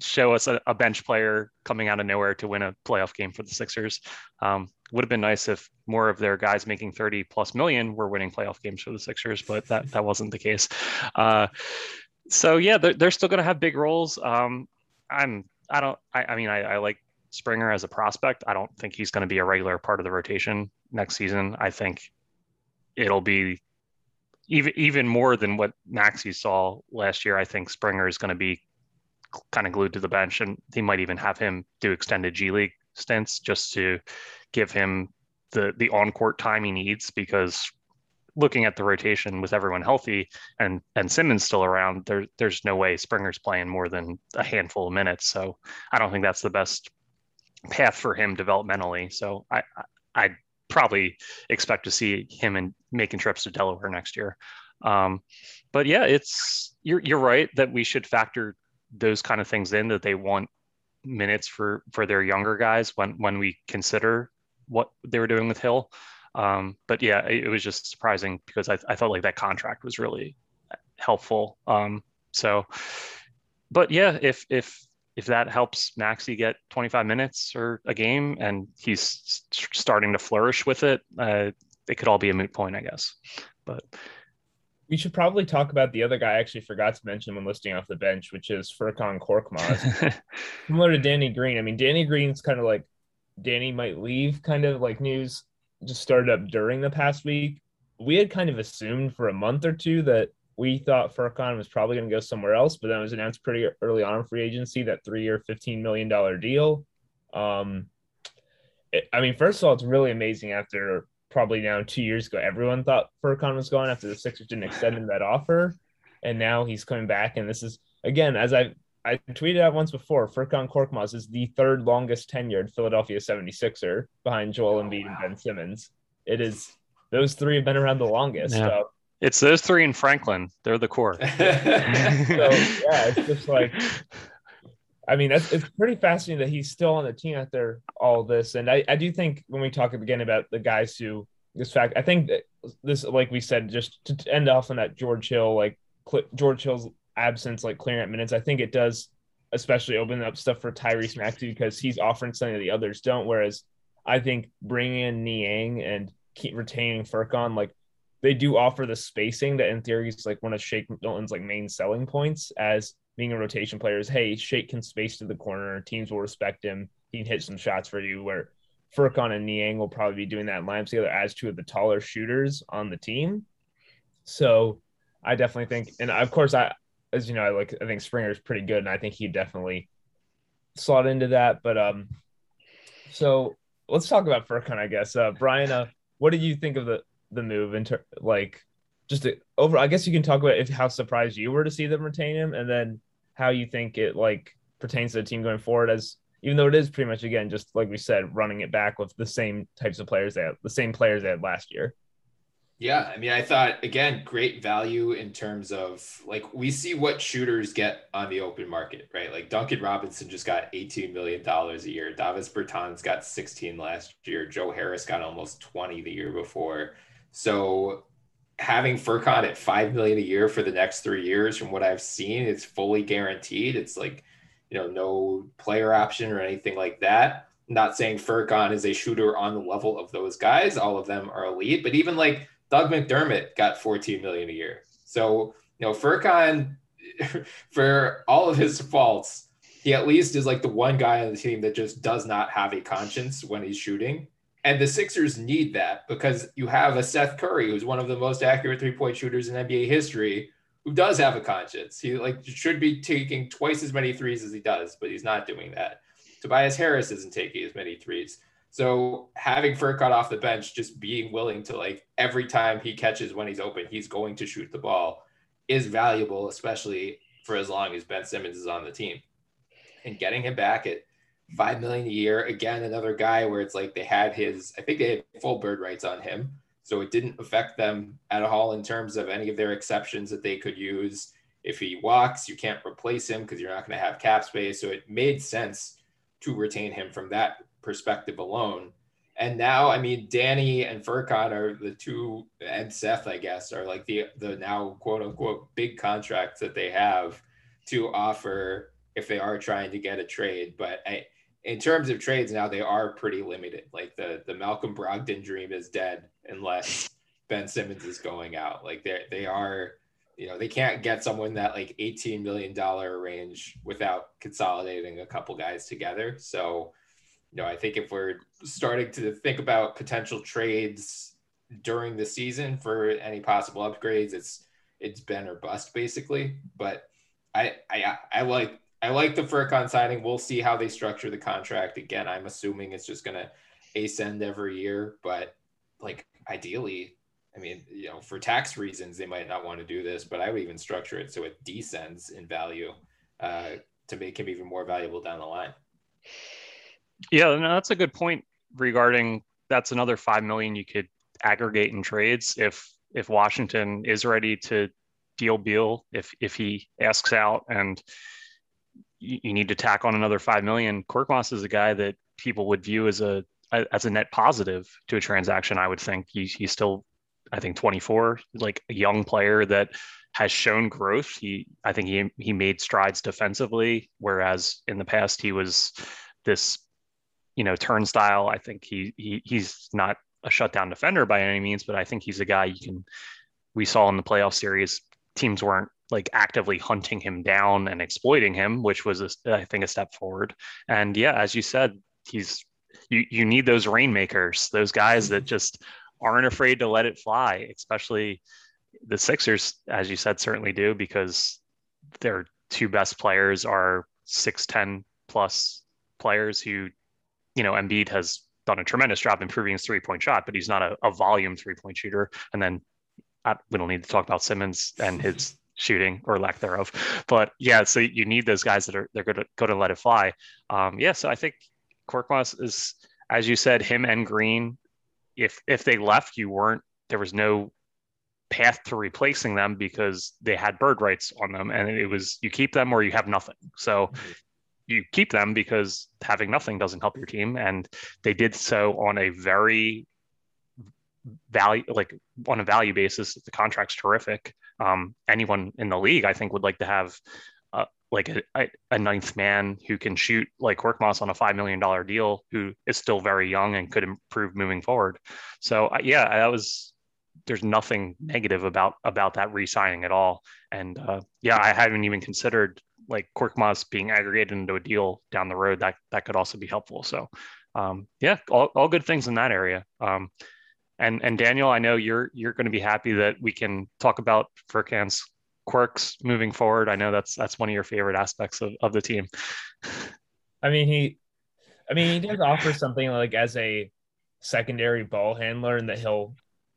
show us a, a, bench player coming out of nowhere to win a playoff game for the Sixers. Um, would have been nice if more of their guys making 30 plus million were winning playoff games for the Sixers, but that that wasn't the case. Uh, so yeah, they're, they're still going to have big roles. Um, I'm I don't I, I mean I, I like Springer as a prospect. I don't think he's going to be a regular part of the rotation next season. I think it'll be even even more than what Maxey saw last year. I think Springer is going to be kind of glued to the bench, and he might even have him do extended G League stints just to give him the the on court time he needs. Because looking at the rotation with everyone healthy and and Simmons still around, there there's no way Springer's playing more than a handful of minutes. So I don't think that's the best path for him developmentally. So I, I would probably expect to see him in making trips to Delaware next year. Um, but yeah, it's you're you're right that we should factor those kind of things in that they want minutes for for their younger guys when when we consider what they were doing with Hill. Um, but yeah, it, it, was just surprising because I, I felt like that contract was really helpful. Um, so, but yeah, if if if that helps Maxey get 25 minutes or a game and he's starting to flourish with it, uh, it could all be a moot point, I guess. But we should probably talk about the other guy I actually forgot to mention when listing off the bench, which is Furkan Korkmaz. *laughs* Similar to Danny Green. I mean, Danny Green's kind of like Danny might leave kind of like news just started up during the past week. We had kind of assumed for a month or two that we thought Furkan was probably going to go somewhere else, but then it was announced pretty early on in free agency that three year, $15 million deal. Um, it, I mean, first of all, it's really amazing after probably now two years ago, everyone thought Furkan was gone after the Sixers didn't extend him that offer. And now he's coming back. And this is, again, as I I tweeted out once before, Furkan Korkmaz is the third longest tenured Philadelphia 76er behind Joel Embiid oh, wow. and Ben Simmons. It is, those three have been around the longest. Yeah. So. It's those three in Franklin. They're the core. *laughs* *laughs* so, yeah, it's just like, I mean, that's, it's pretty fascinating that he's still on the team after all this. And I, I do think when we talk again about the guys who, this fact, I think that this, like we said, just to end off on that George Hill, like George Hill's absence, like clearing up minutes, I think it does especially open up stuff for Tyrese Maxey because he's offering something that the others don't. Whereas I think bringing in Niang and keep retaining Furkan, like they do offer the spacing that in theory is like one of Shake Milton's like main selling points as being a rotation player is hey, Shake can space to the corner, teams will respect him, he can hit some shots for you. Where Furkan and Niang will probably be doing that in lineups together as two of the taller shooters on the team. So I definitely think, and of course, I as you know, I like I think Springer is pretty good, and I think he definitely slot into that. But um, so let's talk about Furkan, I guess. Uh, Brian, uh, what did you think of the the move? Into like just to, over, I guess you can talk about if how surprised you were to see them retain him, and then how you think it like pertains to the team going forward. As even though it is pretty much again just like we said, running it back with the same types of players had, the same players they had last year. Yeah, I mean, I thought again, great value in terms of like we see what shooters get on the open market, right? Like Duncan Robinson just got $18 million a year. Davis Bertans got 16 last year. Joe Harris got almost 20 the year before. So having Furkan at five million a year for the next three years, from what I've seen, it's fully guaranteed. It's like, you know, no player option or anything like that. I'm not saying Furkan is a shooter on the level of those guys. All of them are elite, but even like Doug McDermott got 14 million a year. So, you know, Furkan, *laughs* for all of his faults, he at least is like the one guy on the team that just does not have a conscience when he's shooting. And the Sixers need that because you have a Seth Curry, who's one of the most accurate three point shooters in NBA history, who does have a conscience. He like should be taking twice as many threes as he does, but he's not doing that. Tobias Harris isn't taking as many threes. So having Furkan off the bench, just being willing to like every time he catches when he's open, he's going to shoot the ball is valuable, especially for as long as Ben Simmons is on the team. And getting him back at five million a year, again, another guy where it's like they had his, I think they had full bird rights on him. So it didn't affect them at all in terms of any of their exceptions that they could use. If he walks, you can't replace him because you're not going to have cap space. So it made sense to retain him from that perspective alone. And now, I mean, Danny and Furkan are the two, and Seth, I guess, are like the the now quote unquote big contracts that they have to offer if they are trying to get a trade. But I, in terms of trades now, they are pretty limited. Like the the Malcolm Brogdon dream is dead unless *laughs* Ben Simmons is going out. Like they they are, you know, they can't get someone that like eighteen million dollar range without consolidating a couple guys together. So you know, I think if we're starting to think about potential trades during the season for any possible upgrades, it's it's Ben or bust basically. But I I I like I like the Furkan signing. We'll see how they structure the contract. Again, I'm assuming it's just gonna ascend every year, but like ideally, I mean, you know, for tax reasons, they might not want to do this, but I would even structure it so it descends in value uh, to make him even more valuable down the line. Yeah, no, that's a good point regarding that's another five million you could aggregate in trades if if Washington is ready to deal Beal if if he asks out and you, need to tack on another five million. Korkmaz is a guy that people would view as a as a net positive to a transaction. I would think he's he's still I think 24, like a young player that has shown growth. He I think he he made strides defensively, whereas in the past he was this you know, turnstile. I think he, he he's not a shutdown defender by any means, but I think he's a guy you can we saw in the playoff series, teams weren't like actively hunting him down and exploiting him, which was, a, I think, a step forward. And yeah, as you said, he's you you need those rainmakers, those guys that *laughs* just aren't afraid to let it fly, especially the Sixers, as you said, certainly do because their two best players are 6'10 plus players who, you know, Embiid has done a tremendous job improving his three point shot, but he's not a, a volume three point shooter. And then I, we don't need to talk about Simmons and his shooting or lack thereof. But yeah, so you need those guys that are they're going to go to let it fly. Um, yeah, so I think Korkmaz is, as you said, him and Green. If if they left, you weren't there was no path to replacing them because they had bird rights on them, and it was you keep them or you have nothing. So. Mm-hmm. You keep them because having nothing doesn't help your team, and they did so on a very value like on a value basis the contract's terrific um, anyone in the league i think would like to have uh, like a, a, ninth man who can shoot like Korkmaz on a $5 million deal who is still very young and could improve moving forward. So uh, yeah that was there's nothing negative about about that re-signing at all. And uh, yeah i haven't even considered like Korkmaz being aggregated into a deal down the road. That that could also be helpful. So um, yeah all, all good things in that area. Um, and and Daniel, I know you're you're going to be happy that we can talk about Furkan's quirks moving forward. I know that's that's one of your favorite aspects of, of the team. I mean, he I mean, he does offer something like as a secondary ball handler and that he'll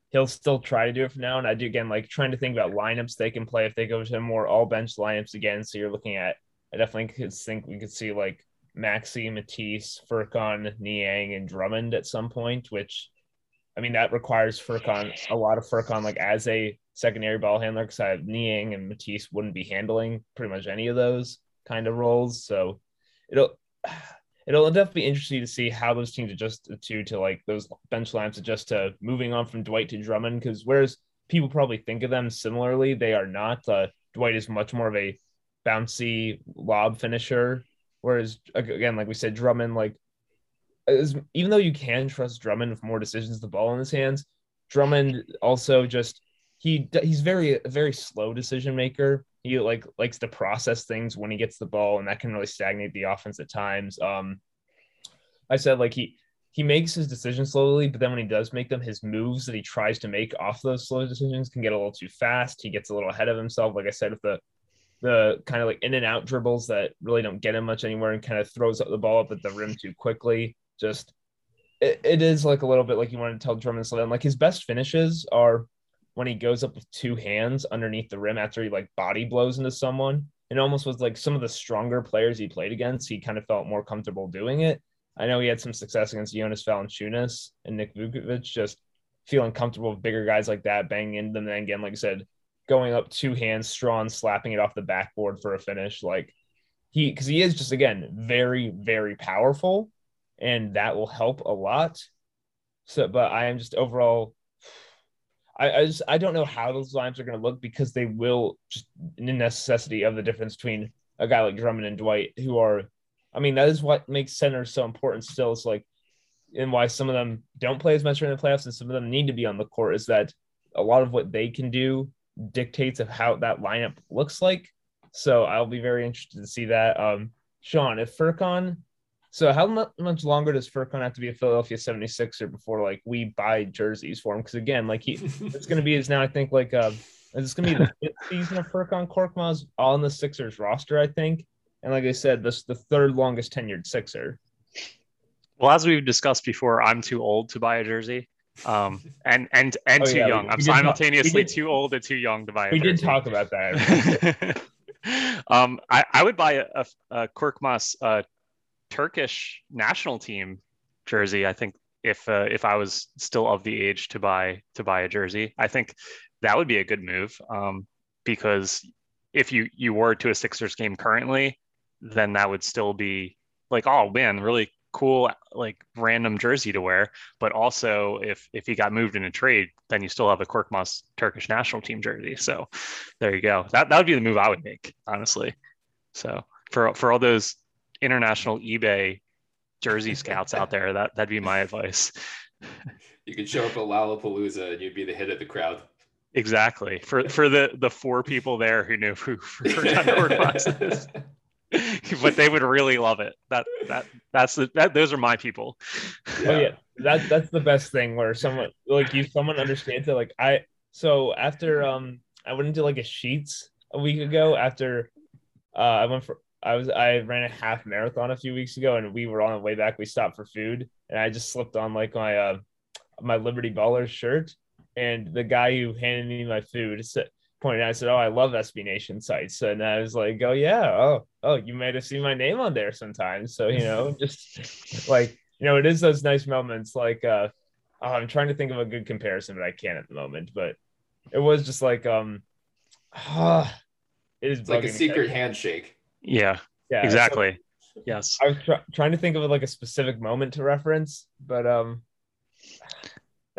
he'll still try to do it for now. And I do again like trying to think about lineups they can play if they go to more all bench lineups again. So you're looking at I definitely could think we could see like Maxey, Matisse, Furkan, Niang, and Drummond at some point, which I mean, that requires Furkan a lot of Furkan like as a secondary ball handler because I have Niang and Matisse wouldn't be handling pretty much any of those kind of roles. So it'll it'll definitely be interesting to see how those teams adjust to to like those bench lines adjust to moving on from Dwight to Drummond because whereas people probably think of them similarly, they are not. Uh, Dwight is much more of a bouncy lob finisher, whereas again, like we said, Drummond like as, even though you can trust Drummond with more decisions the ball in his hands, Drummond also just he he's very very slow decision maker. He like likes to process things when he gets the ball, and that can really stagnate the offense at times. Um, I said like he he makes his decisions slowly, but then when he does make them, his moves that he tries to make off those slow decisions can get a little too fast. He gets a little ahead of himself. Like I said, with the the kind of like in and out dribbles that really don't get him much anywhere and kind of throws up the ball up at the rim too quickly just it, it is like a little bit like you want to tell Drummond down. Like his best finishes are when he goes up with two hands underneath the rim after he like body blows into someone. It almost was like some of the stronger players he played against, he kind of felt more comfortable doing it. I know he had some success against Jonas Valanciunas and Nick Vucevic, just feeling comfortable with bigger guys like that, banging into them. And then again, like I said, going up two hands, strong, slapping it off the backboard for a finish. Like he, because he is just again very, very powerful and that will help a lot. So, but I am just overall, I, I just I don't know how those lines are going to look because they will just the necessity of the difference between a guy like Drummond and Dwight, who are, I mean, that is what makes centers so important. Still, it's like, and why some of them don't play as much in the playoffs, and some of them need to be on the court is that a lot of what they can do dictates of how that lineup looks like. So I'll be very interested to see that. Um, Sean, if Furkan so how much longer does Furkan have to be a Philadelphia 76er before like we buy jerseys for him? Because again, like he *laughs* it's gonna be is now I think like uh it's gonna be the *laughs* fifth season of Furkan Korkmaz on the Sixers roster, I think. And like I said, this the third longest tenured Sixer. Well, as we've discussed before, I'm too old to buy a jersey. Um and and and oh, too yeah, young. We, I'm we simultaneously talk, too old and too young to buy a jersey. we jersey. did talk about that. *laughs* um I, I would buy a, a, a Korkmaz uh Turkish national team jersey. I think if uh, if I was still of the age to buy to buy a jersey, I think that would be a good move um, because if you you were to a Sixers game currently, then that would still be like oh man, really cool like random jersey to wear. But also if if he got moved in a trade, then you still have a Korkmaz Turkish national team jersey. So there you go. That that would be the move I would make honestly. So for for all those international eBay jersey *laughs* scouts out there. That that'd be my advice. You could show up at Lollapalooza and you'd be the hit of the crowd. Exactly. For for the the four people there who knew who Furkan Korkmaz is. but they would really love it. That that that's the that those are my people. Yeah. Oh yeah, that that's the best thing where someone like you someone understands it. Like I so after um I went into like a sheets a week ago after uh I went for I was I ran a half marathon a few weeks ago and we were on the way back. We stopped for food and I just slipped on like my uh my Liberty Ballers shirt and the guy who handed me my food said pointed out, I said, "Oh, I love SB Nation sites," and I was like, "Oh yeah, oh oh, you might have seen my name on there sometimes." So you know, *laughs* just like you know, it is those nice moments. Like, uh, oh, I'm trying to think of a good comparison, but I can't at the moment. But it was just like, um, uh, *sighs* it is like a secret handshake. Yeah, yeah, exactly. So, yes, I was tr- trying to think of like a specific moment to reference, but um,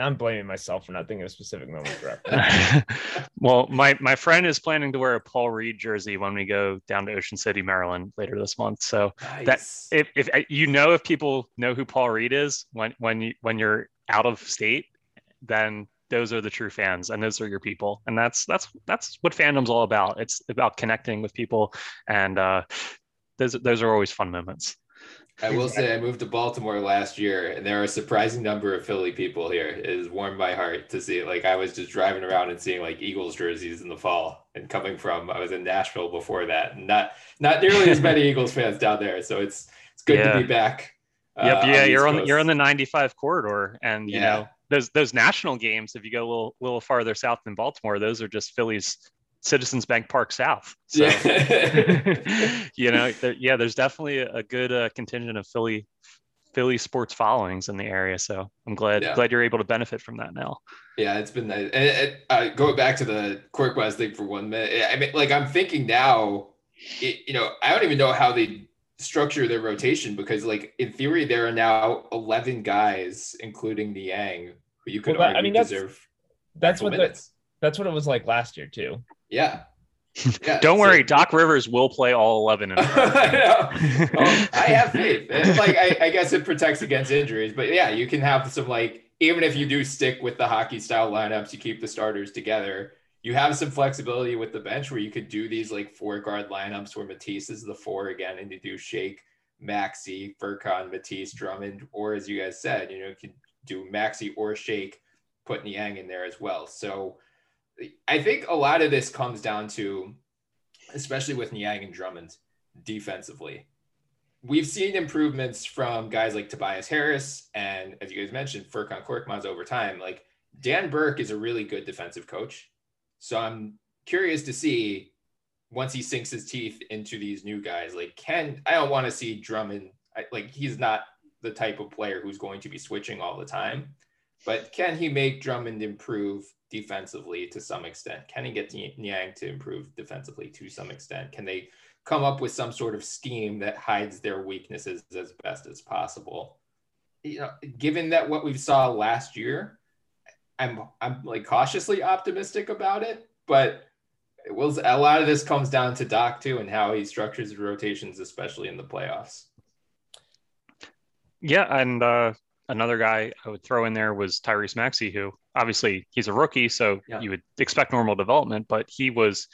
now I'm blaming myself for not thinking of a specific moment. *laughs* well, my my friend is planning to wear a Paul Reed jersey when we go down to Ocean City, Maryland later this month. So nice. that if, if uh, you know if people know who Paul Reed is when when you when you're out of state, then those are the true fans and those are your people and that's that's that's what fandom's all about it's about connecting with people and uh those those are always fun moments I will say I moved to Baltimore last year, and there are a surprising number of Philly people here. It has warmed my heart to see. Like I was just driving around and seeing like Eagles jerseys in the fall, and coming from I was in Nashville before that, not not nearly as many *laughs* Eagles fans down there. So it's it's good yeah. to be back. Yep, uh, yeah, on you're on you're on the 95 corridor, and you yeah. know those those national games. If you go a little little farther south than Baltimore, those are just Philly's Citizens Bank Park South. So, yeah. *laughs* you know, there, yeah, there's definitely a good uh, contingent of Philly Philly sports followings in the area. So I'm glad yeah. glad you're able to benefit from that now. Yeah, it's been nice. And, and uh, going back to the Korkmaz thing for one minute, I mean, like I'm thinking now, it, you know, I don't even know how they structure their rotation because, like, in theory, there are now 11 guys, including Niang, who you could well, argue I mean, that's, deserve. That's what the, that's what it was like last year too. Yeah. *laughs* Yeah, Don't so, worry, Doc Rivers will play all eleven. *laughs* I, well, oh, I have *laughs* faith. It's like I, I, guess it protects against injuries, but yeah, you can have some like even if you do stick with the hockey style lineups, you keep the starters together. You have some flexibility with the bench where you could do these like four guard lineups where Matisse is the four again, and you do Shake, Maxey, Furkan, Matisse, Drummond, or as you guys said, you know, you could do Maxey or Shake, put Niang in there as well. So I think a lot of this comes down to, especially with Niang and Drummond defensively. We've seen improvements from guys like Tobias Harris and, as you guys mentioned, Furkan Korkmaz over time. Like Dan Burke is a really good defensive coach. So I'm curious to see once he sinks his teeth into these new guys. Like, can I don't want to see Drummond, like, he's not the type of player who's going to be switching all the time. But can he make Drummond improve defensively to some extent? Can he get Niang to improve defensively to some extent? Can they come up with some sort of scheme that hides their weaknesses as best as possible? You know, given that what we saw last year, I'm I'm like cautiously optimistic about it, but it will a lot of this comes down to Doc too and how he structures rotations, especially in the playoffs. Yeah, and uh, another guy I would throw in there was Tyrese Maxey, who obviously he's a rookie, so yeah. you would expect normal development, but he was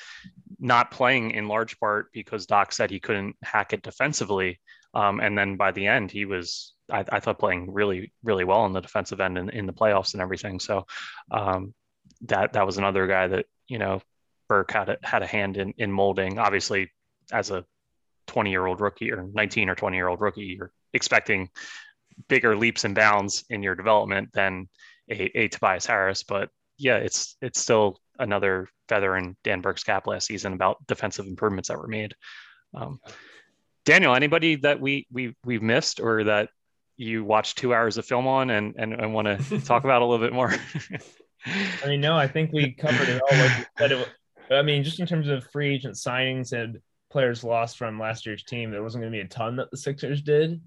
not playing in large part because Doc said he couldn't hack it defensively. Um, and then by the end, he was, I, I, thought, playing really, really well on the defensive end in, in the playoffs and everything. So um, that that was another guy that you know Burke had a, had a hand in in molding. Obviously, as a 20 year old rookie or 19 or 20 year old rookie, you're expecting bigger leaps and bounds in your development than a, a Tobias Harris. But yeah, it's it's still another feather in Dan Burke's cap last season about defensive improvements that were made. Um, Daniel, anybody that we we we've missed or that you watch two hours of film on and and, and want to *laughs* talk about a little bit more? I mean, no, I think we *laughs* covered it all. Like it, I mean, just in terms of free agent signings and players lost from last year's team, there wasn't going to be a ton that the Sixers did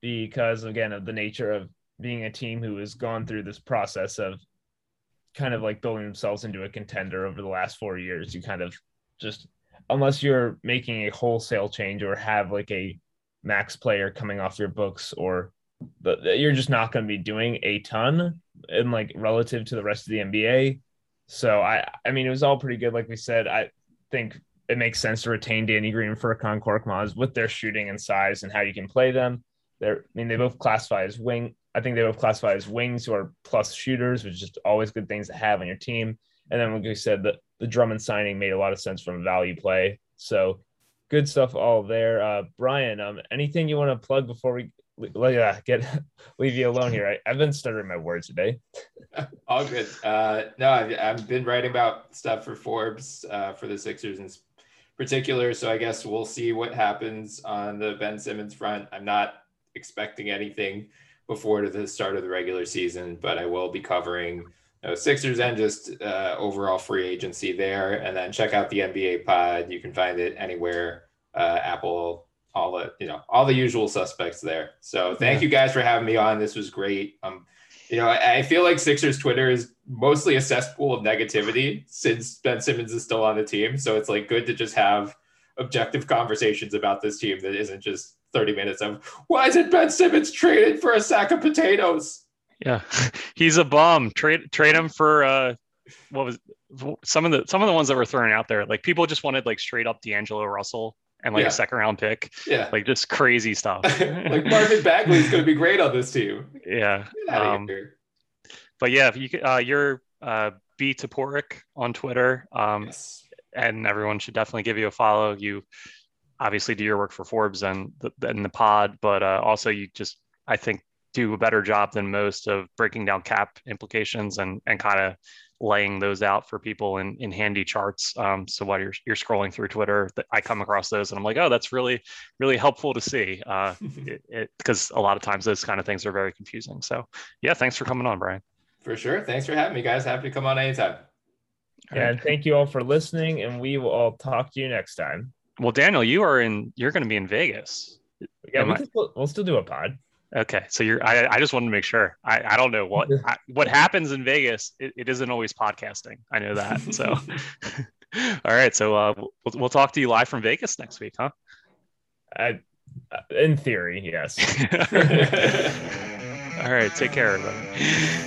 because again of the nature of being a team who has gone through this process of kind of like building themselves into a contender over the last four years you kind of just unless you're making a wholesale change or have like a max player coming off your books or but you're just not going to be doing a ton and like relative to the rest of the NBA So I I mean it was all pretty good. Like we said, I think it makes sense to retain Danny Green and Furkan Korkmaz with their shooting and size and how you can play them. They're I mean they both classify as wing. I think they both classify as wings who are plus shooters, which is just always good things to have on your team. And then like we said, the the Drummond signing made a lot of sense from value play. So good stuff all there. Uh, Brian, um, anything you want to plug before we yeah, get *laughs* leave you alone here. I, have been stuttering my words today. *laughs* All good. Uh, no, I've, I've, been writing about stuff for Forbes uh, for the Sixers in particular. So I guess we'll see what happens on the Ben Simmons front. I'm not expecting anything before the start of the regular season, but I will be covering you know, Sixers and just uh, overall free agency there. And then check out the NBA pod. You can find it anywhere uh, Apple, all the you know all the usual suspects there. So thank yeah. you guys for having me on. This was great. Um, you know, I, I, feel like Sixers Twitter is mostly a cesspool of negativity since Ben Simmons is still on the team. So it's like good to just have objective conversations about this team that isn't just 30 minutes of why isn't Ben Simmons traded for a sack of potatoes? Yeah, *laughs* he's a bum. Trade trade him for uh, what was some of the some of the ones that were thrown out there. Like people just wanted like straight up D'Angelo Russell and like yeah. a second round pick. Yeah. Like just crazy stuff. *laughs* like Marvin Bagley is going to be great on this team. Yeah. Um, but yeah, if you uh, you're uh, B Toporek on Twitter. Um, yes. and everyone should definitely give you a follow. You obviously do your work for Forbes and the, and the pod, but uh, also you just, I think, do a better job than most of breaking down cap implications and, and kind of laying those out for people in, in handy charts. Um, so while you're, you're scrolling through Twitter, I come across those and I'm like, oh, that's really, really helpful to see uh, *laughs* because a lot of times those kind of things are very confusing. So yeah, thanks for coming on, Brian. For sure. Thanks for having me, guys. Happy to come on anytime. Yeah, and thank you all for listening, and we will all talk to you next time. Well, Daniel, you are in. You're going to be in Vegas. Yeah, we still, we'll still do a pod. Okay, so you're. I, I just wanted to make sure. I, I don't know what I, what happens in Vegas. It, it isn't always podcasting. I know that. So, *laughs* *laughs* all right. So uh, we'll we'll talk to you live from Vegas next week, huh? I, in theory, yes. *laughs* all right. Take care, everybody.